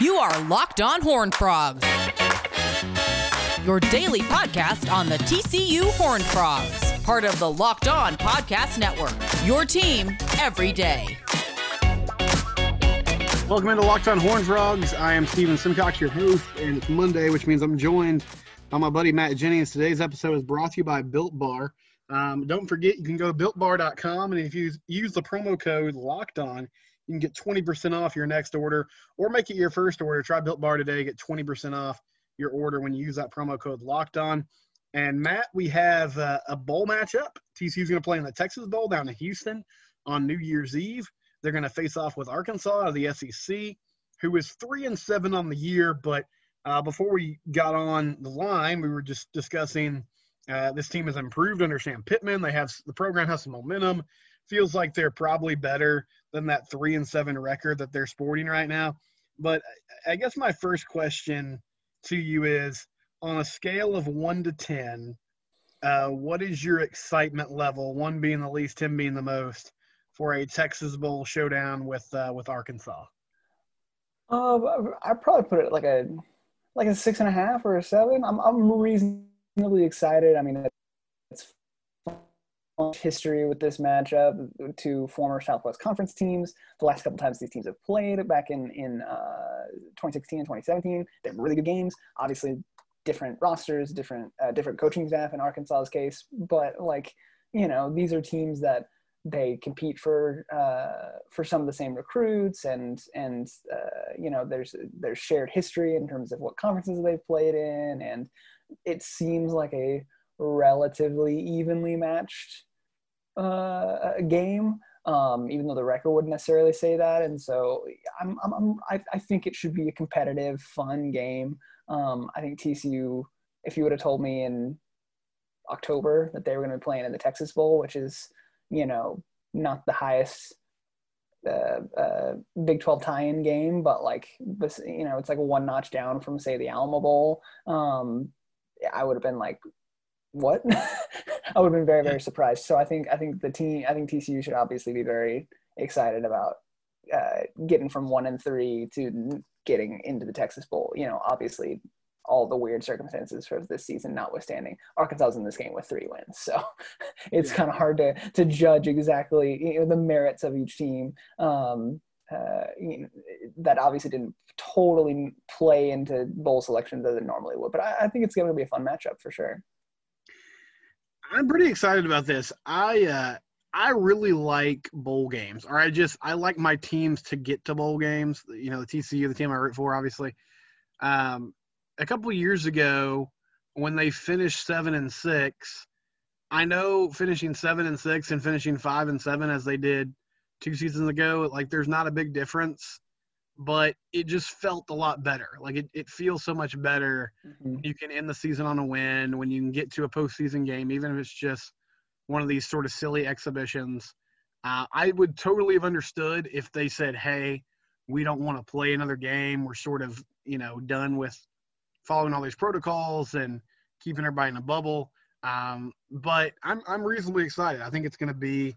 You are Locked On Horn Frogs, your daily podcast on the TCU Horn Frogs, part of the Locked On Podcast Network. Your team every day. Welcome into Locked On Horn Frogs. I am Steven Simcox, your host, and it's Monday, which means I'm joined by my buddy Matt Jennings. Today's episode is brought to you by Built Bar. Um, don't forget, you can go to builtbar.com, and if you use the promo code Locked On, you can get 20% off your next order or make it your first order. Try Built Bar today, get 20% off your order when you use that promo code Locked On. And Matt, we have uh, a bowl matchup. TCU's going to play in the Texas Bowl down in Houston on New Year's Eve. They're going to face off with Arkansas of the SEC, who is three and seven on the year. But uh, before we got on the line, we were just discussing uh, this team has improved under Sam Pittman. They have the program has some momentum. Feels like they're probably better than that three and seven record that they're sporting right now. But I guess my first question to you is on a scale of one to ten, uh, what is your excitement level? One being the least, ten being the most, for a Texas Bowl showdown with uh, with Arkansas? Um, I probably put it like a like a six and a half or a seven. I'm I'm reasonably excited. I mean, history with this matchup to former Southwest Conference teams. The last couple times these teams have played back in in uh, 2016 and 2017, they're really good games. Obviously, different rosters, different uh, different coaching staff in Arkansas's case, but like you know, these are teams that they compete for uh, for some of the same recruits and and uh, you know there's there's shared history in terms of what conferences they've played in and it seems like a relatively evenly matched uh, game um, even though the record wouldn't necessarily say that and so I'm, I'm, I'm I, I think it should be a competitive fun game um, I think TCU if you would have told me in October that they were going to be playing in the Texas Bowl which is you know, not the highest uh, uh, Big 12 tie-in game, but like you know, it's like one notch down from say the Alamo Bowl. Um, I would have been like, what? I would have been very, very surprised. So I think, I think the team, I think TCU should obviously be very excited about uh, getting from one and three to getting into the Texas Bowl. You know, obviously all the weird circumstances for this season notwithstanding, Arkansas is in this game with three wins. So it's yeah. kind of hard to to judge exactly you know, the merits of each team. Um, uh, you know, that obviously didn't totally play into bowl selections as it normally would, but I, I think it's going to be a fun matchup for sure. I'm pretty excited about this. I uh, I really like bowl games, or I just I like my teams to get to bowl games. You know, the TCU, the team I root for, obviously. Um, a couple years ago when they finished seven and six. I know finishing seven and six and finishing five and seven as they did two seasons ago, like there's not a big difference, but it just felt a lot better. Like it, it feels so much better. Mm-hmm. You can end the season on a win when you can get to a postseason game, even if it's just one of these sort of silly exhibitions. Uh, I would totally have understood if they said, "Hey, we don't want to play another game. We're sort of, you know, done with following all these protocols and keeping everybody in a bubble. Um, but I'm I'm reasonably excited. I think it's going to be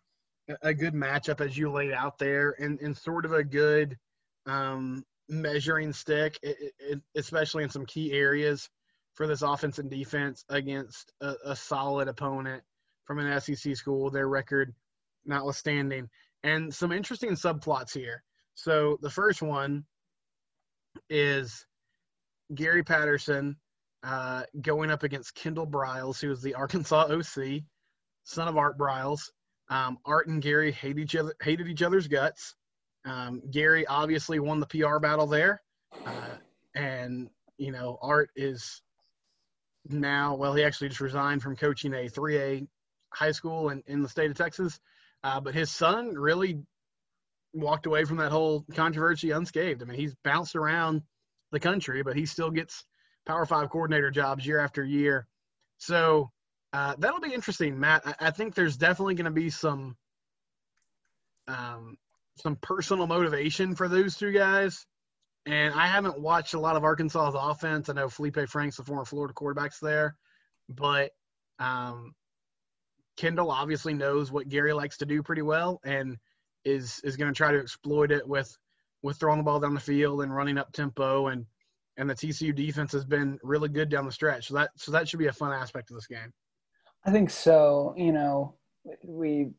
a good matchup as you laid out there, and, and sort of a good um, measuring stick, it, it, especially in some key areas for this offense and defense against a, a solid opponent from an SEC school. Their record notwithstanding, and some interesting subplots here. So the first one is Gary Patterson uh, going up against Kendall Briles, who was the Arkansas OC, son of Art Briles. Um, Art and Gary hate each other, hated each other's guts. Um, Gary obviously won the PR battle there, uh, and you know Art is now well he actually just resigned from coaching a 3A high school in, in the state of Texas, uh, but his son really walked away from that whole controversy unscathed. I mean he's bounced around the country, but he still gets Power Five coordinator jobs year after year. So uh, that'll be interesting, Matt. I, I think there's definitely going to be some um, some personal motivation for those two guys. And I haven't watched a lot of Arkansas's offense. I know Felipe Frank's the former Florida quarterbacks there, but um, Kendall obviously knows what Gary likes to do pretty well and is is going to try to exploit it with with throwing the ball down the field and running up tempo and and the TCU defense has been really good down the stretch. So that so that should be a fun aspect of this game. I think so. You know, we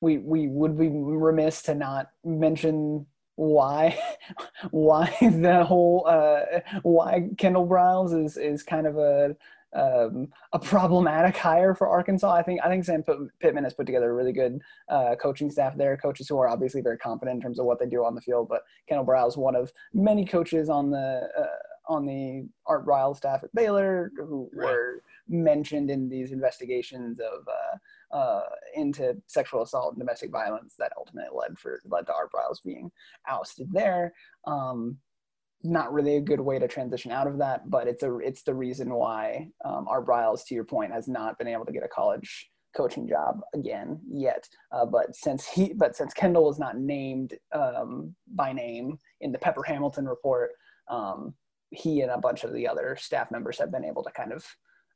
we we would be remiss to not mention why why the whole uh, why Kendall Briles is is kind of a um, a problematic hire for Arkansas. I think I think Sam Pittman has put together a really good uh, coaching staff there. Coaches who are obviously very competent in terms of what they do on the field. But Kendall Briles one of many coaches on the uh, on the Art Briles staff at Baylor who right. were mentioned in these investigations of uh, into sexual assault and domestic violence that ultimately led for led to Art Briles being ousted there. Um, not really a good way to transition out of that, but it's a it's the reason why um, Art Briles, to your point, has not been able to get a college coaching job again yet. Uh, but since he, but since Kendall was not named um, by name in the Pepper Hamilton report, um, he and a bunch of the other staff members have been able to kind of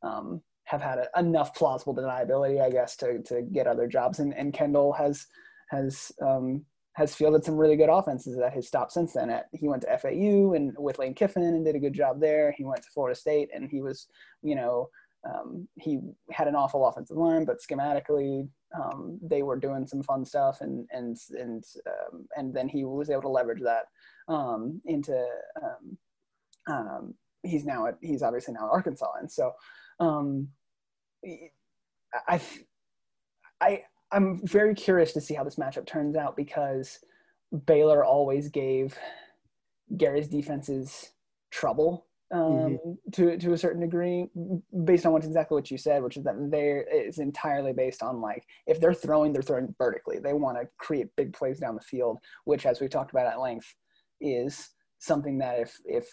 um, have had a, enough plausible deniability, I guess, to to get other jobs. And, and Kendall has has um, has fielded some really good offenses at his stop since then. At, he went to FAU and with Lane Kiffin and did a good job there. He went to Florida State and he was, you know, um, he had an awful offensive line, but schematically um, they were doing some fun stuff, and and and um, and then he was able to leverage that um, into. Um, um, he's now at he's obviously now at Arkansas, and so I I I'm very curious to see how this matchup turns out because Baylor always gave Gary's defenses trouble um, mm-hmm. to to a certain degree, based on what's exactly what you said, which is that they is entirely based on like if they're throwing, they're throwing vertically. They want to create big plays down the field, which, as we talked about at length, is something that if if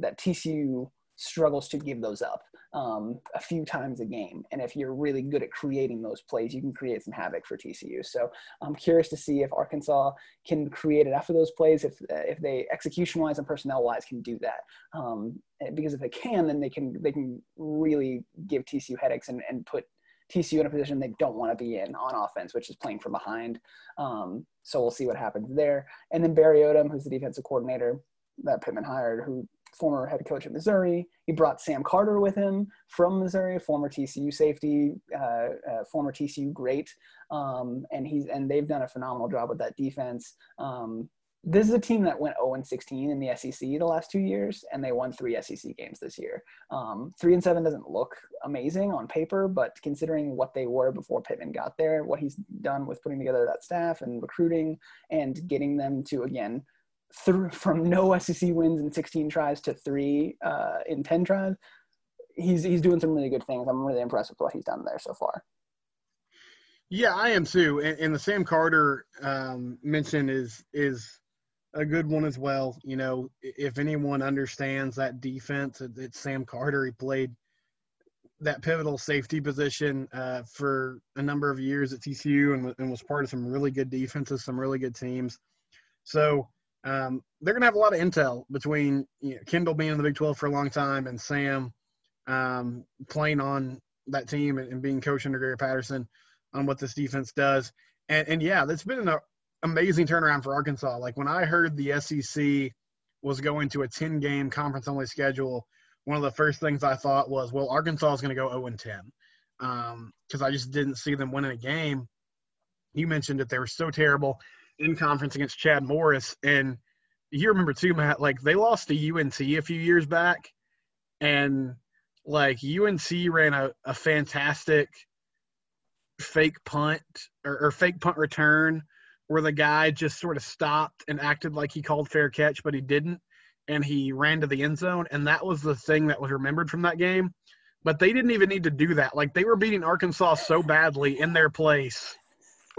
that TCU struggles to give those up um, a few times a game. And if you're really good at creating those plays, you can create some havoc for TCU. So I'm curious to see if Arkansas can create enough of those plays, if if they execution wise and personnel wise can do that. Um, because if they can, then they can they can really give TCU headaches and, and put TCU in a position they don't want to be in on offense, which is playing from behind. Um, so we'll see what happens there. And then Barry Odom, who's the defensive coordinator that Pittman hired, who former head coach at Missouri. He brought Sam Carter with him from Missouri, former TCU safety, uh, uh, former TCU great, um, and he's and they've done a phenomenal job with that defense. Um, this is a team that went 0 and 16 in the SEC the last two years, and they won three SEC games this year. Um, three and seven doesn't look amazing on paper, but considering what they were before Pittman got there, what he's done with putting together that staff and recruiting and getting them to again through from no SEC wins in 16 tries to three uh, in 10 tries. He's he's doing some really good things. I'm really impressed with what he's done there so far. Yeah, I am too. And, and the Sam Carter um, mention is is a good one as well. You know, if anyone understands that defense, it's Sam Carter. He played that pivotal safety position uh, for a number of years at TCU and, and was part of some really good defenses, some really good teams. So um, they're going to have a lot of intel between you know, Kendall being in the Big 12 for a long time and Sam um, playing on that team and, and, being coached under Gary Patterson on what this defense does. And, and yeah, that's been an amazing turnaround for Arkansas. Like when I heard the SEC was going to a 10 game conference only schedule, one of the first things I thought was, well, Arkansas is going to go 0 10 because um, I just didn't see them winning a game. You mentioned that they were so terrible in conference against Chad Morris. And you remember too, Matt, like they lost to UNC a few years back. And like UNC ran a, a fantastic fake punt or, or fake punt return where the guy just sort of stopped and acted like he called fair catch, but he didn't. And he ran to the end zone. And that was the thing that was remembered from that game. But they didn't even need to do that. Like they were beating Arkansas so badly in their place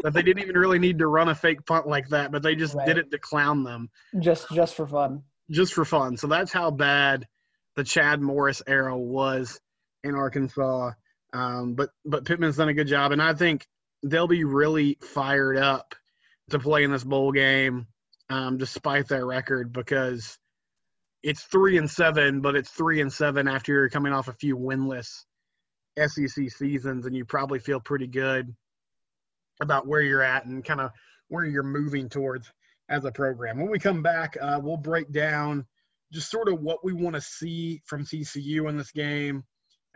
that they didn't even really need to run a fake punt like that, but they just right. did it to clown them. Just just for fun. Just for fun. So that's how bad the Chad Morris era was in Arkansas. Um, but but Pittman's done a good job, and I think they'll be really fired up to play in this bowl game, um, despite their record, because it's three and seven, but it's three and seven after you're coming off a few winless SEC seasons, and you probably feel pretty good about where you're at and kind of where you're moving towards as a program. When we come back, uh, we'll break down just sort of what we want to see from TCU in this game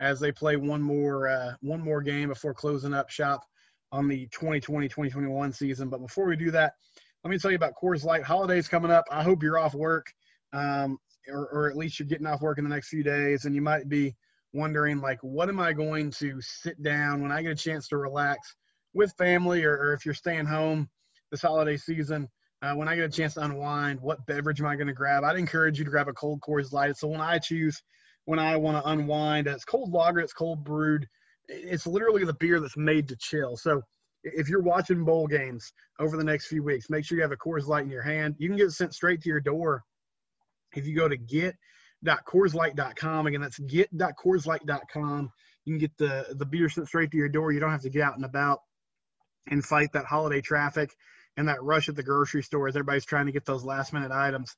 as they play one more uh, one more game before closing up shop on the 2020-2021 season. But before we do that, let me tell you about Coors Light. Holidays coming up. I hope you're off work, um, or, or at least you're getting off work in the next few days, and you might be wondering like, what am I going to sit down when I get a chance to relax with family, or, or if you're staying home this holiday season. Uh, when I get a chance to unwind, what beverage am I going to grab? I'd encourage you to grab a cold Coors Light. It's the one I choose when I want to unwind. It's cold lager, it's cold brewed. It's literally the beer that's made to chill. So if you're watching bowl games over the next few weeks, make sure you have a Coors Light in your hand. You can get it sent straight to your door if you go to get.coorslight.com. Again, that's get.coorslight.com. You can get the, the beer sent straight to your door. You don't have to get out and about and fight that holiday traffic and that rush at the grocery store as everybody's trying to get those last minute items.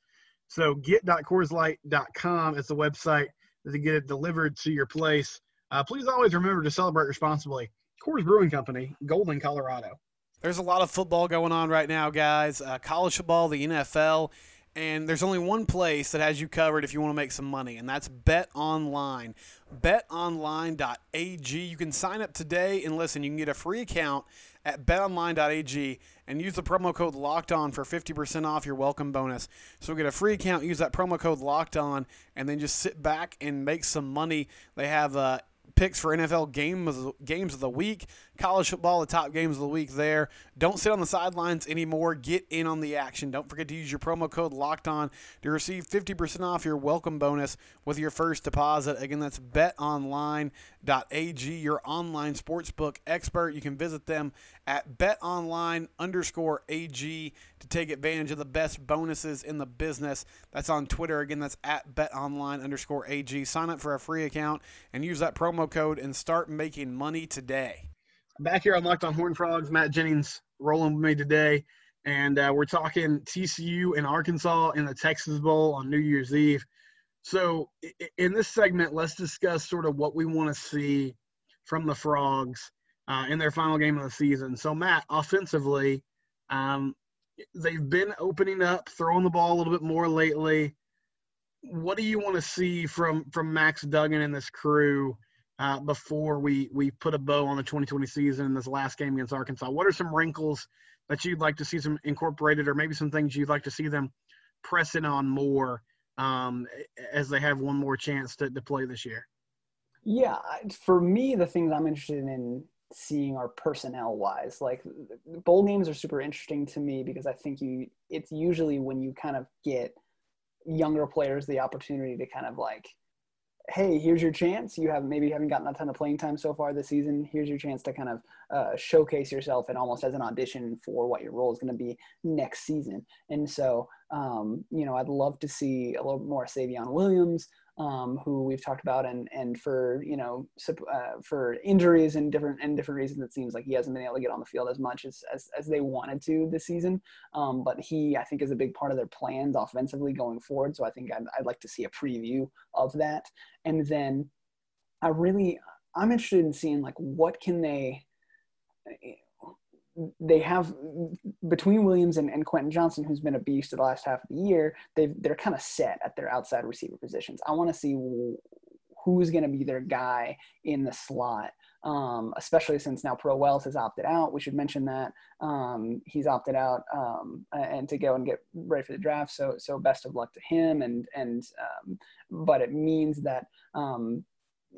So get.coorslight.com is the website to get it delivered to your place. Uh, please always remember to celebrate responsibly. Coors Brewing Company, Golden, Colorado. There's a lot of football going on right now, guys. Uh, college football, the NFL, and there's only one place that has you covered if you want to make some money, and that's Bet Online. BetOnline.ag. You can sign up today and listen. You can get a free account at betonline.ag and use the promo code locked on for 50% off your welcome bonus. So get a free account, use that promo code locked on, and then just sit back and make some money. They have uh, picks for NFL game of the, games of the week, college football, the top games of the week there. Don't sit on the sidelines anymore. Get in on the action. Don't forget to use your promo code locked on to receive 50% off your welcome bonus with your first deposit. Again, that's betonline.ag, your online sportsbook expert. You can visit them at betonline underscore AG to take advantage of the best bonuses in the business. That's on Twitter. Again, that's at betonline underscore AG. Sign up for a free account and use that promo code and start making money today. Back here on Locked on Horn Frogs, Matt Jennings rolling with me today. And uh, we're talking TCU and Arkansas in the Texas Bowl on New Year's Eve. So, in this segment, let's discuss sort of what we want to see from the Frogs uh, in their final game of the season. So, Matt, offensively, um, they've been opening up, throwing the ball a little bit more lately. What do you want to see from from Max Duggan and this crew uh, before we we put a bow on the 2020 season in this last game against Arkansas? What are some wrinkles that you'd like to see some incorporated, or maybe some things you'd like to see them pressing on more um, as they have one more chance to, to play this year? Yeah, for me, the things I'm interested in seeing are personnel wise. Like bowl games are super interesting to me because I think you it's usually when you kind of get younger players the opportunity to kind of like hey here's your chance. You have maybe haven't gotten a ton of playing time so far this season. Here's your chance to kind of uh, showcase yourself and almost as an audition for what your role is going to be next season. And so um, you know i'd love to see a little more savion williams um, who we've talked about, and and for you know uh, for injuries and different and different reasons, it seems like he hasn't been able to get on the field as much as as, as they wanted to this season. Um, but he, I think, is a big part of their plans offensively going forward. So I think I'd, I'd like to see a preview of that, and then I really I'm interested in seeing like what can they they have between Williams and, and Quentin Johnston, who's been a beast the last half of the year, they they're kind of set at their outside receiver positions. I want to see who's going to be their guy in the slot, um, especially since now Pro Wells has opted out. We should mention that um, he's opted out um, and to go and get ready for the draft. So so best of luck to him. And and um, but it means that um,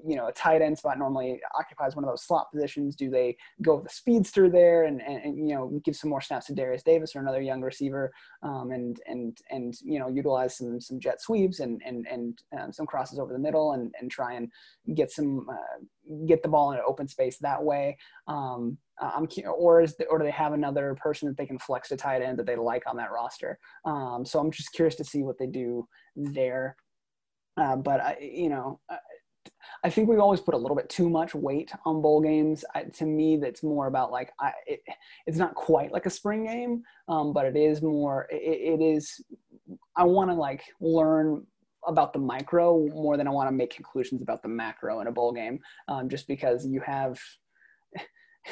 you know, a tight end spot normally occupies one of those slot positions. Do they go with the speedster there and, and, and you know, give some more snaps to Darius Davis or another young receiver um, and, and, and, you know, utilize some, some jet sweeps and, and, and um, some crosses over the middle and, and try and get some, uh, get the ball in an open space that way. Um, I'm or is the, or do they have another person that they can flex to tight end that they like on that roster? Um, so I'm just curious to see what they do there. Uh, but I, you know, I think we've always put a little bit too much weight on bowl games. I, to me, that's more about like I, it, it's not quite like a spring game, um, but it is more. it, it is. I want to like learn about the micro more than I want to make conclusions about the macro in a bowl game, um, just because you have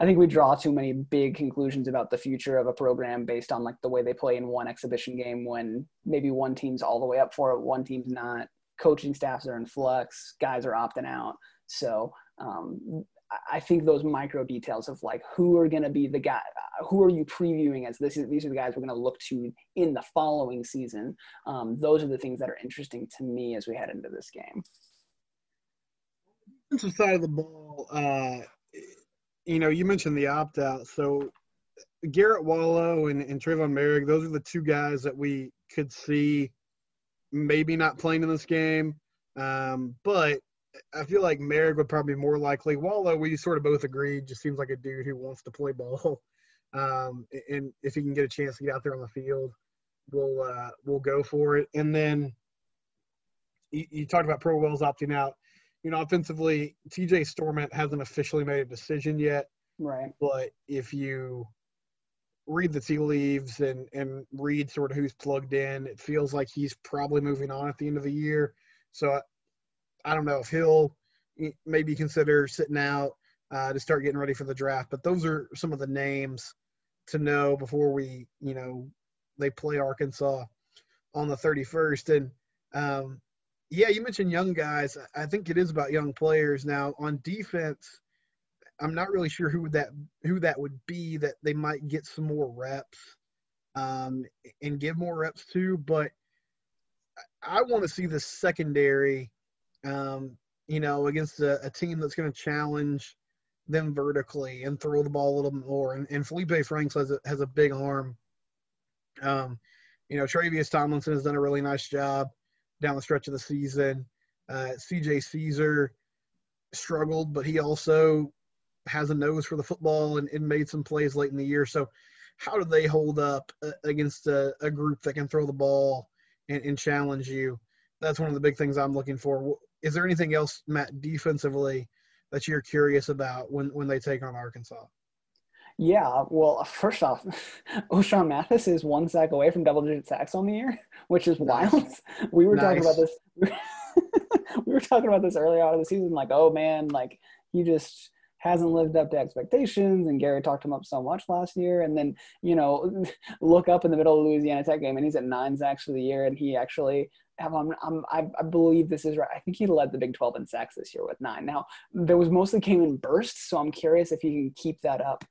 I think we draw too many big conclusions about the future of a program based on like the way they play in one exhibition game when maybe one team's all the way up for it, one team's not. Coaching staffs are in flux, guys are opting out. So um, I think those micro details of like who are going to be the guy, who are you previewing as this is these are the guys we're going to look to in the following season. Um, those are the things that are interesting to me as we head into this game. Defensive side of the ball, uh, you know, you mentioned the opt out. So Garrett Wallow and, and Trevon Moehrig, those are the two guys that we could see maybe not playing in this game. Um, but I feel like Moehrig would probably be more likely. Wallow, we sort of both agreed, just seems like a dude who wants to play ball. Um, and if he can get a chance to get out there on the field, we'll uh, we'll go for it. And then you, you talked about Pro Wells opting out you know, offensively, TJ Storment hasn't officially made a decision yet. Right. But if you read the tea leaves and, and read sort of who's plugged in, it feels like he's probably moving on at the end of the year. So I, I don't know if he'll maybe consider sitting out uh, to start getting ready for the draft. But those are some of the names to know before we, you know, they play Arkansas on the 31st. And um, yeah, you mentioned young guys. I think it is about young players now. On defense, I'm not really sure who that who that would be that they might get some more reps um, and give more reps to. But I want to see the secondary, um, you know, against a, a team that's going to challenge them vertically and throw the ball a little more. And, and Felipe Franks has a, has a big arm. Um, you know, Tre'Vius Tomlinson has done a really nice job down the stretch of the season. Uh, CJ Caesar struggled, but he also has a nose for the football and, and, made some plays late in the year. So, how do they hold up uh, against a, a, group that can throw the ball and, and, challenge you? That's one of the big things I'm looking for. Is there anything else, Matt, defensively that you're curious about when, when they take on Arkansas? Yeah, well, first off, Ochaun Mathis is one sack away from double digit sacks on the year, which is nice. wild. We were nice. talking about this. we were talking about this earlier out of the season, like, oh man, like he just hasn't lived up to expectations. And Gary talked him up so much last year. And then, you know, look up in the middle of the Louisiana Tech game and he's at nine sacks for the year. And he actually have, I'm, I'm, I, I believe this is right. I think he led the Big 12 in sacks this year with nine. Now, there was mostly came in bursts. So I'm curious if he can keep that up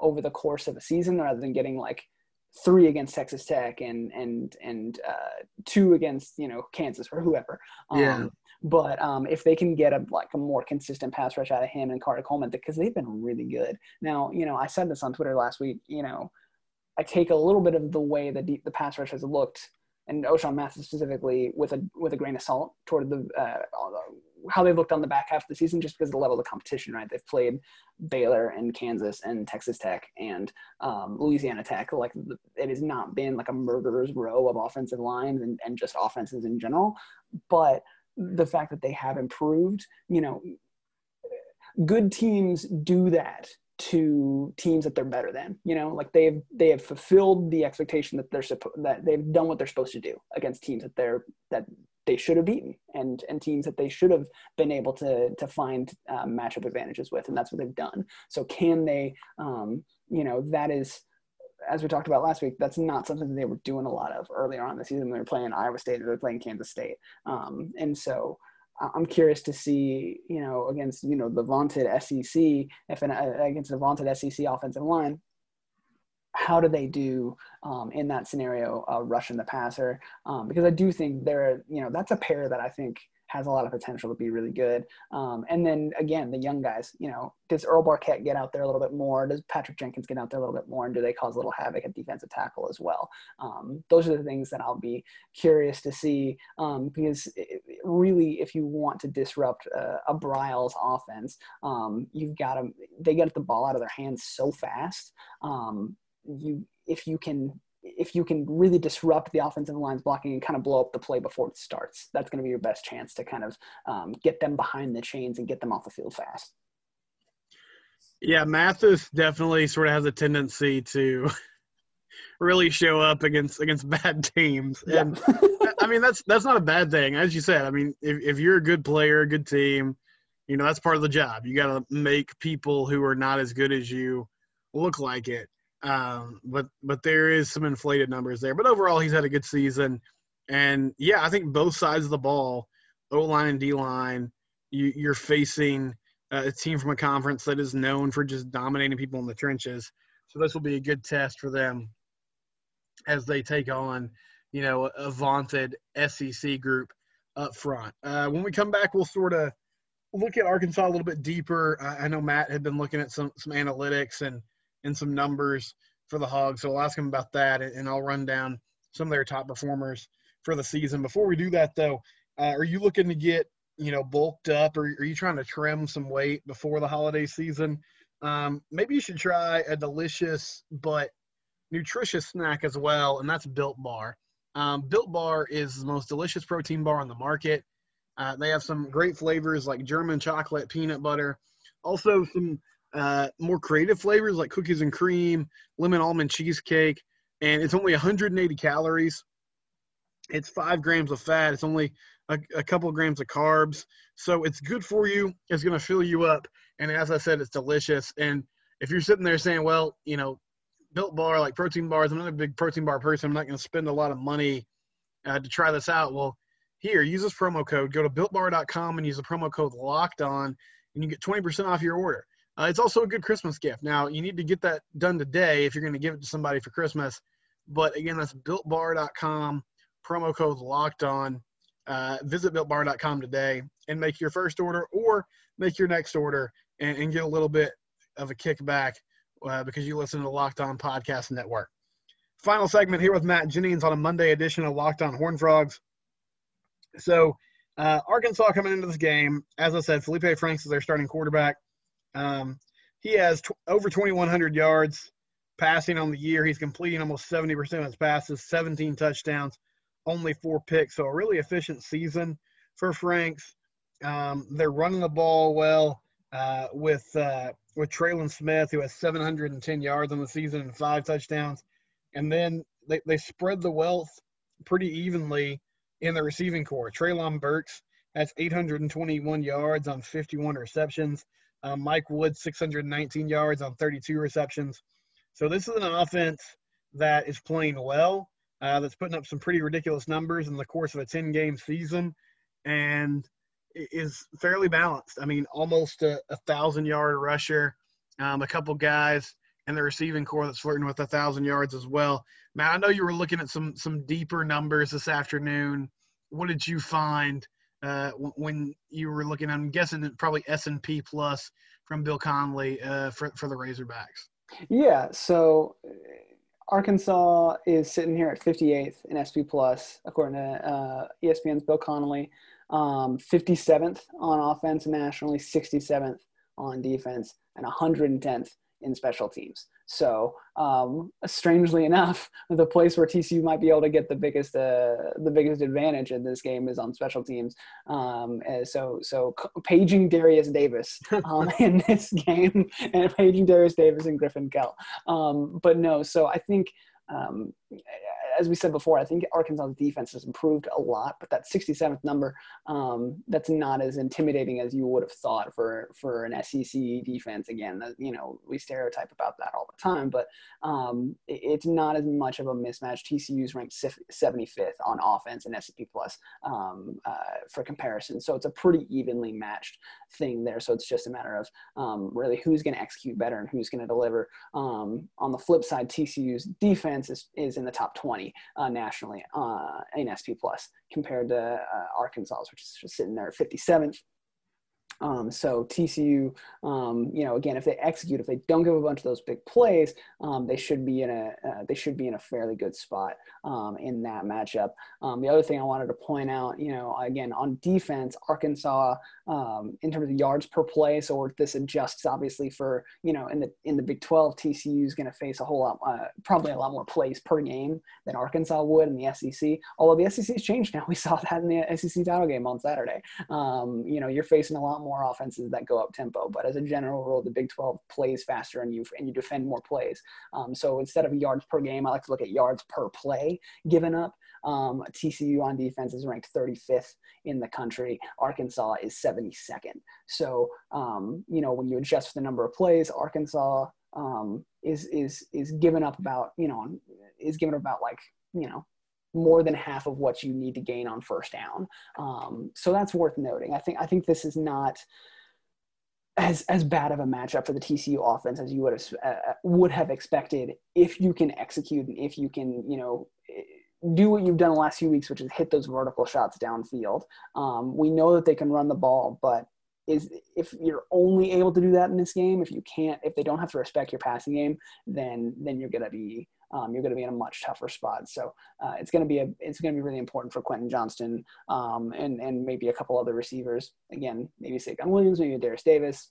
over the course of a season rather than getting like three against Texas Tech and and and uh, two against you know Kansas or whoever. Um, yeah. But um, if they can get a like a more consistent pass rush out of him and Carter Coleman, because they've been really good. Now, you know, I said this on Twitter last week. You know, I take a little bit of the way that the, the pass rush has looked, and Ochaun Mathis specifically, with a with a grain of salt toward the uh, how they've looked on the back half of the season just because of the level of competition, right? They've played Baylor and Kansas and Texas Tech and um, Louisiana Tech. Like it has not been like a murderer's row of offensive lines and, and just offenses in general. But the fact that they have improved, you know, good teams do that to teams that they're better than you know like they've they have fulfilled the expectation that they're supposed that they've done what they're supposed to do against teams that they're that they should have beaten and and teams that they should have been able to to find um, matchup advantages with and that's what they've done. So can they um, you know that is as we talked about last week that's not something that they were doing a lot of earlier on the season when they were playing iowa state or they were playing kansas state um, and so I'm curious to see, you know, against you know the vaunted SEC, if an, uh, against the vaunted SEC offensive line, how do they do um, in that scenario, uh, rushing the passer? Um, because I do think they're, you know, that's a pair that I think has a lot of potential to be really good. Um, and then again, the young guys, you know, does Earl Barquet get out there a little bit more? Does Patrick Jenkins get out there a little bit more? And do they cause a little havoc at defensive tackle as well? Um, those are the things that I'll be curious to see um, because it, really, if you want to disrupt uh, a Briles offense, um, you've got to, they get the ball out of their hands so fast um, you if you can if you can really disrupt the offensive line's blocking and kind of blow up the play before it starts, that's going to be your best chance to kind of um, get them behind the chains and get them off the field fast. Yeah, Mathis definitely sort of has a tendency to really show up against against bad teams, yeah. and I mean that's that's not a bad thing, as you said. I mean, if if you're a good player, a good team, You know, that's part of the job. You got to make people who are not as good as you look like it. Um, but but there is some inflated numbers there. But overall, he's had a good season. And yeah, I think both sides of the ball, O line and D line, you, you're facing a team from a conference that is known for just dominating people in the trenches. So this will be a good test for them as they take on, you know, a vaunted SEC group up front. Uh, when we come back, we'll sort of look at Arkansas a little bit deeper. I, I know Matt had been looking at some some analytics and and some numbers for the Hogs, so I'll ask him about that, and, I'll run down some of their top performers for the season. Before we do that, though, uh, are you looking to get you know bulked up, or are you trying to trim some weight before the holiday season? Um, maybe you should try a delicious but nutritious snack as well, and that's Built Bar. Um, Built Bar is the most delicious protein bar on the market. Uh, they have some great flavors like German chocolate, peanut butter, also some uh, more creative flavors like cookies and cream, lemon almond cheesecake, and it's only 180 calories. It's five grams of fat. It's only a, a couple of grams of carbs, so it's good for you. It's going to fill you up, and as I said, it's delicious. And if you're sitting there saying, "Well, you know, Built Bar, like protein bars. I'm not a big protein bar person. I'm not going to spend a lot of money uh, to try this out. Well, here, use this promo code. Go to builtbar.com and use the promo code locked on, and you get 20% off your order. Uh, it's also a good Christmas gift. Now, you need to get that done today if you're going to give it to somebody for Christmas. But again, that's builtbar.com, promo code locked on. Uh, visit builtbar.com today and make your first order or make your next order and, and get a little bit of a kickback uh, because you listen to the Locked On Podcast Network. Final segment here with Matt Jennings on a Monday edition of Locked On Horn Frogs. So, uh, Arkansas coming into this game, as I said, Felipe Franks is their starting quarterback. Um, he has t- over 2,100 yards passing on the year. He's completing almost 70% of his passes, 17 touchdowns, only four picks. So, a really efficient season for Franks. Um, they're running the ball well uh, with uh, with Trelon Smith, who has 710 yards on the season and five touchdowns. And then they, they spread the wealth pretty evenly in the receiving corps. Treylon Burks has 821 yards on 51 receptions. Um, Mike Woods, 619 yards on 32 receptions. So this is an offense that is playing well, uh, that's putting up some pretty ridiculous numbers in the course of a 10 game season. And is fairly balanced. I mean, almost a, a thousand yard rusher, um, a couple guys and the receiving corps that's flirting with a thousand yards as well. Matt, I know you were looking at some some deeper numbers this afternoon. What did you find uh, when you were looking? I'm guessing probably S and P plus from Bill Connelly uh, for for the Razorbacks. Yeah, so uh, Arkansas is sitting here at 58th in SP plus according to uh, ESPN's Bill Connelly, um, 57th on offense nationally, 67th on defense, and 110th in special teams. So, um, strangely enough, the place where TCU might be able to get the biggest uh, the biggest advantage in this game is on special teams. Um, so, so paging Darius Davis um, in this game, and paging Darius Davis and Griffin Kell. Um, but no, so I think um, as we said before, I think Arkansas's defense has improved a lot, but that 67th number, um, that's not as intimidating as you would have thought for for an SEC defense. Again, you know, we stereotype about that all the time, but um, it, it's not as much of a mismatch. TCU's ranked 75th on offense and SP plus um, uh, for comparison, so it's a pretty evenly matched thing there. So it's just a matter of um, really who's going to execute better and who's going to deliver. Um, on the flip side, TCU's defense is, is in the top 20 uh, nationally uh, in SP plus compared to uh, Arkansas, which is just sitting there at 57th. Um, so TCU, um, you know, again, if they execute, if they don't give a bunch of those big plays, um, they should be in a uh, they should be in a fairly good spot um, in that matchup. Um, the other thing I wanted to point out, you know, again on defense, Arkansas um, in terms of yards per play. So this adjusts obviously for you know in the in the Big 12, TCU is going to face a whole lot, uh, probably a lot more plays per game than Arkansas would in the SEC. Although the SEC has changed now, we saw that in the SEC title game on Saturday. you know, you're facing a lot more more offenses that go up tempo. But as a general rule, the Big 12 plays faster and you and you defend more plays. Um, so instead of yards per game, I like to look at yards per play given up. Um, TCU on defense is ranked 35th in the country. Arkansas is 72nd. So um, you know when you adjust for the number of plays, Arkansas um, is is is given up about you know is given up about like you know more than half of what you need to gain on first down. Um, so that's worth noting. I think I think this is not as as bad of a matchup for the TCU offense as you would have uh, would have expected if you can execute and if you can you know do what you've done the last few weeks, which is hit those vertical shots downfield. Um, we know that they can run the ball, but is if you're only able to do that in this game, if you can't, if they don't have to respect your passing game, then then you're gonna be um, you're going to be in a much tougher spot. So uh, it's going to be a it's going to be really important for Quentin Johnston um, and and maybe a couple other receivers. Again, maybe Savion Williams, maybe Darius Davis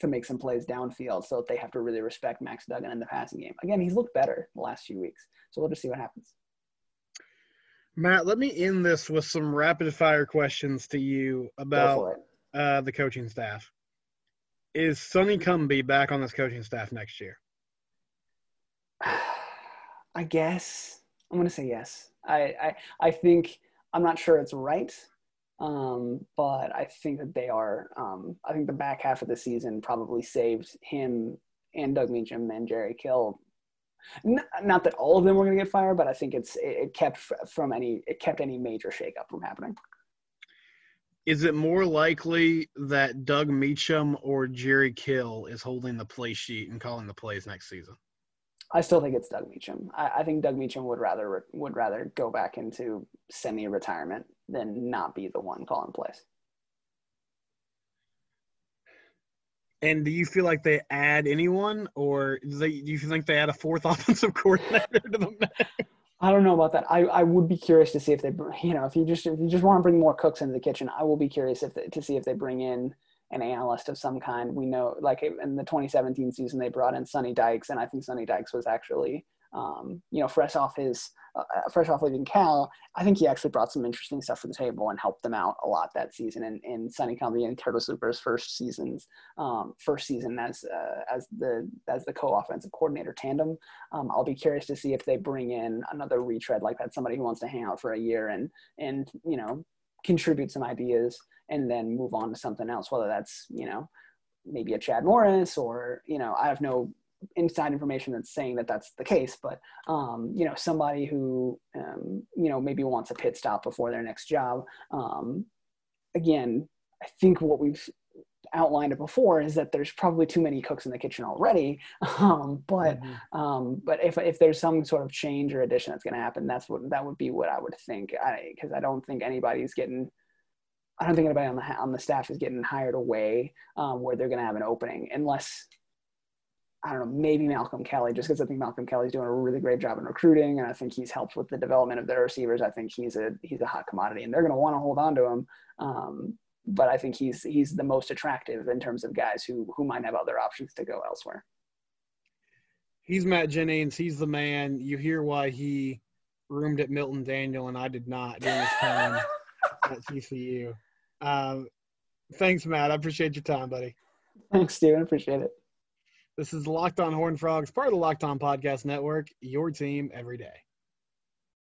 to make some plays downfield, so that they have to really respect Max Duggan in the passing game. Again, he's looked better the last few weeks, so we'll just see what happens. Matt, let me end this with some rapid fire questions to you about uh, the coaching staff. Is Sonny Cumbie back on this coaching staff next year? I guess I'm gonna say yes. I I, I think I'm not sure it's right, um, but I think that they are. Um, I think the back half of the season probably saved him and Doug Meacham and Jerry Kill. N- not that all of them were going to get fired, but I think it's it, it kept from any it kept any major shakeup from happening. Is it more likely that Doug Meacham or Jerry Kill is holding the play sheet and calling the plays next season? I still think it's Doug Meacham. I, I, think Doug Meacham would rather would rather go back into semi-retirement than not be the one calling plays. And do you feel like they add anyone, or do, they, do you think they add a fourth offensive coordinator to the mix? I don't know about that. I, I would be curious to see if they, you know, if you just if you just want to bring more cooks into the kitchen, I will be curious if to see if they bring in an analyst of some kind. We know, like in the 2017 season, they brought in Sonny Dykes, and I think Sonny Dykes was actually, um, you know, fresh off his, uh, uh, fresh off leaving Cal. I think he actually brought some interesting stuff to the table and helped them out a lot that season. And in, Sonny Cumbie and Curtis Luper's first seasons, um, first season as uh, as the as the co-offensive coordinator tandem. Um, I'll be curious to see if they bring in another retread like that, somebody who wants to hang out for a year and and you know contribute some ideas and then move on to something else, whether that's, you know, maybe a Chad Morris or, you know, I have no inside information that's saying that that's the case, but, um, you know, somebody who, um, you know, maybe wants a pit stop before their next job. Um, again, I think what we've outlined it before is that there's probably too many cooks in the kitchen already. Um, but mm-hmm. um, but if if there's some sort of change or addition that's going to happen, that's what that would be what I would think. I Because I, I, don't think anybody's getting. I don't think anybody on the on the staff is getting hired away um, where they're going to have an opening unless. I don't know, maybe Malcolm Kelly, just because I think Malcolm Kelly's doing a really great job in recruiting, and I think he's helped with the development of their receivers. I think he's a he's a hot commodity, and they're going to want to hold on to him. Um, but I think he's he's the most attractive in terms of guys who who might have other options to go elsewhere. He's Matt Jennings. He's the man. You hear why he roomed at Milton Daniel and I did not during his time at TCU. Um, thanks, Matt. I appreciate your time, buddy. Thanks, Steven. Appreciate it. This is Locked On Horn Frogs, part of the Locked On Podcast Network, your team every day.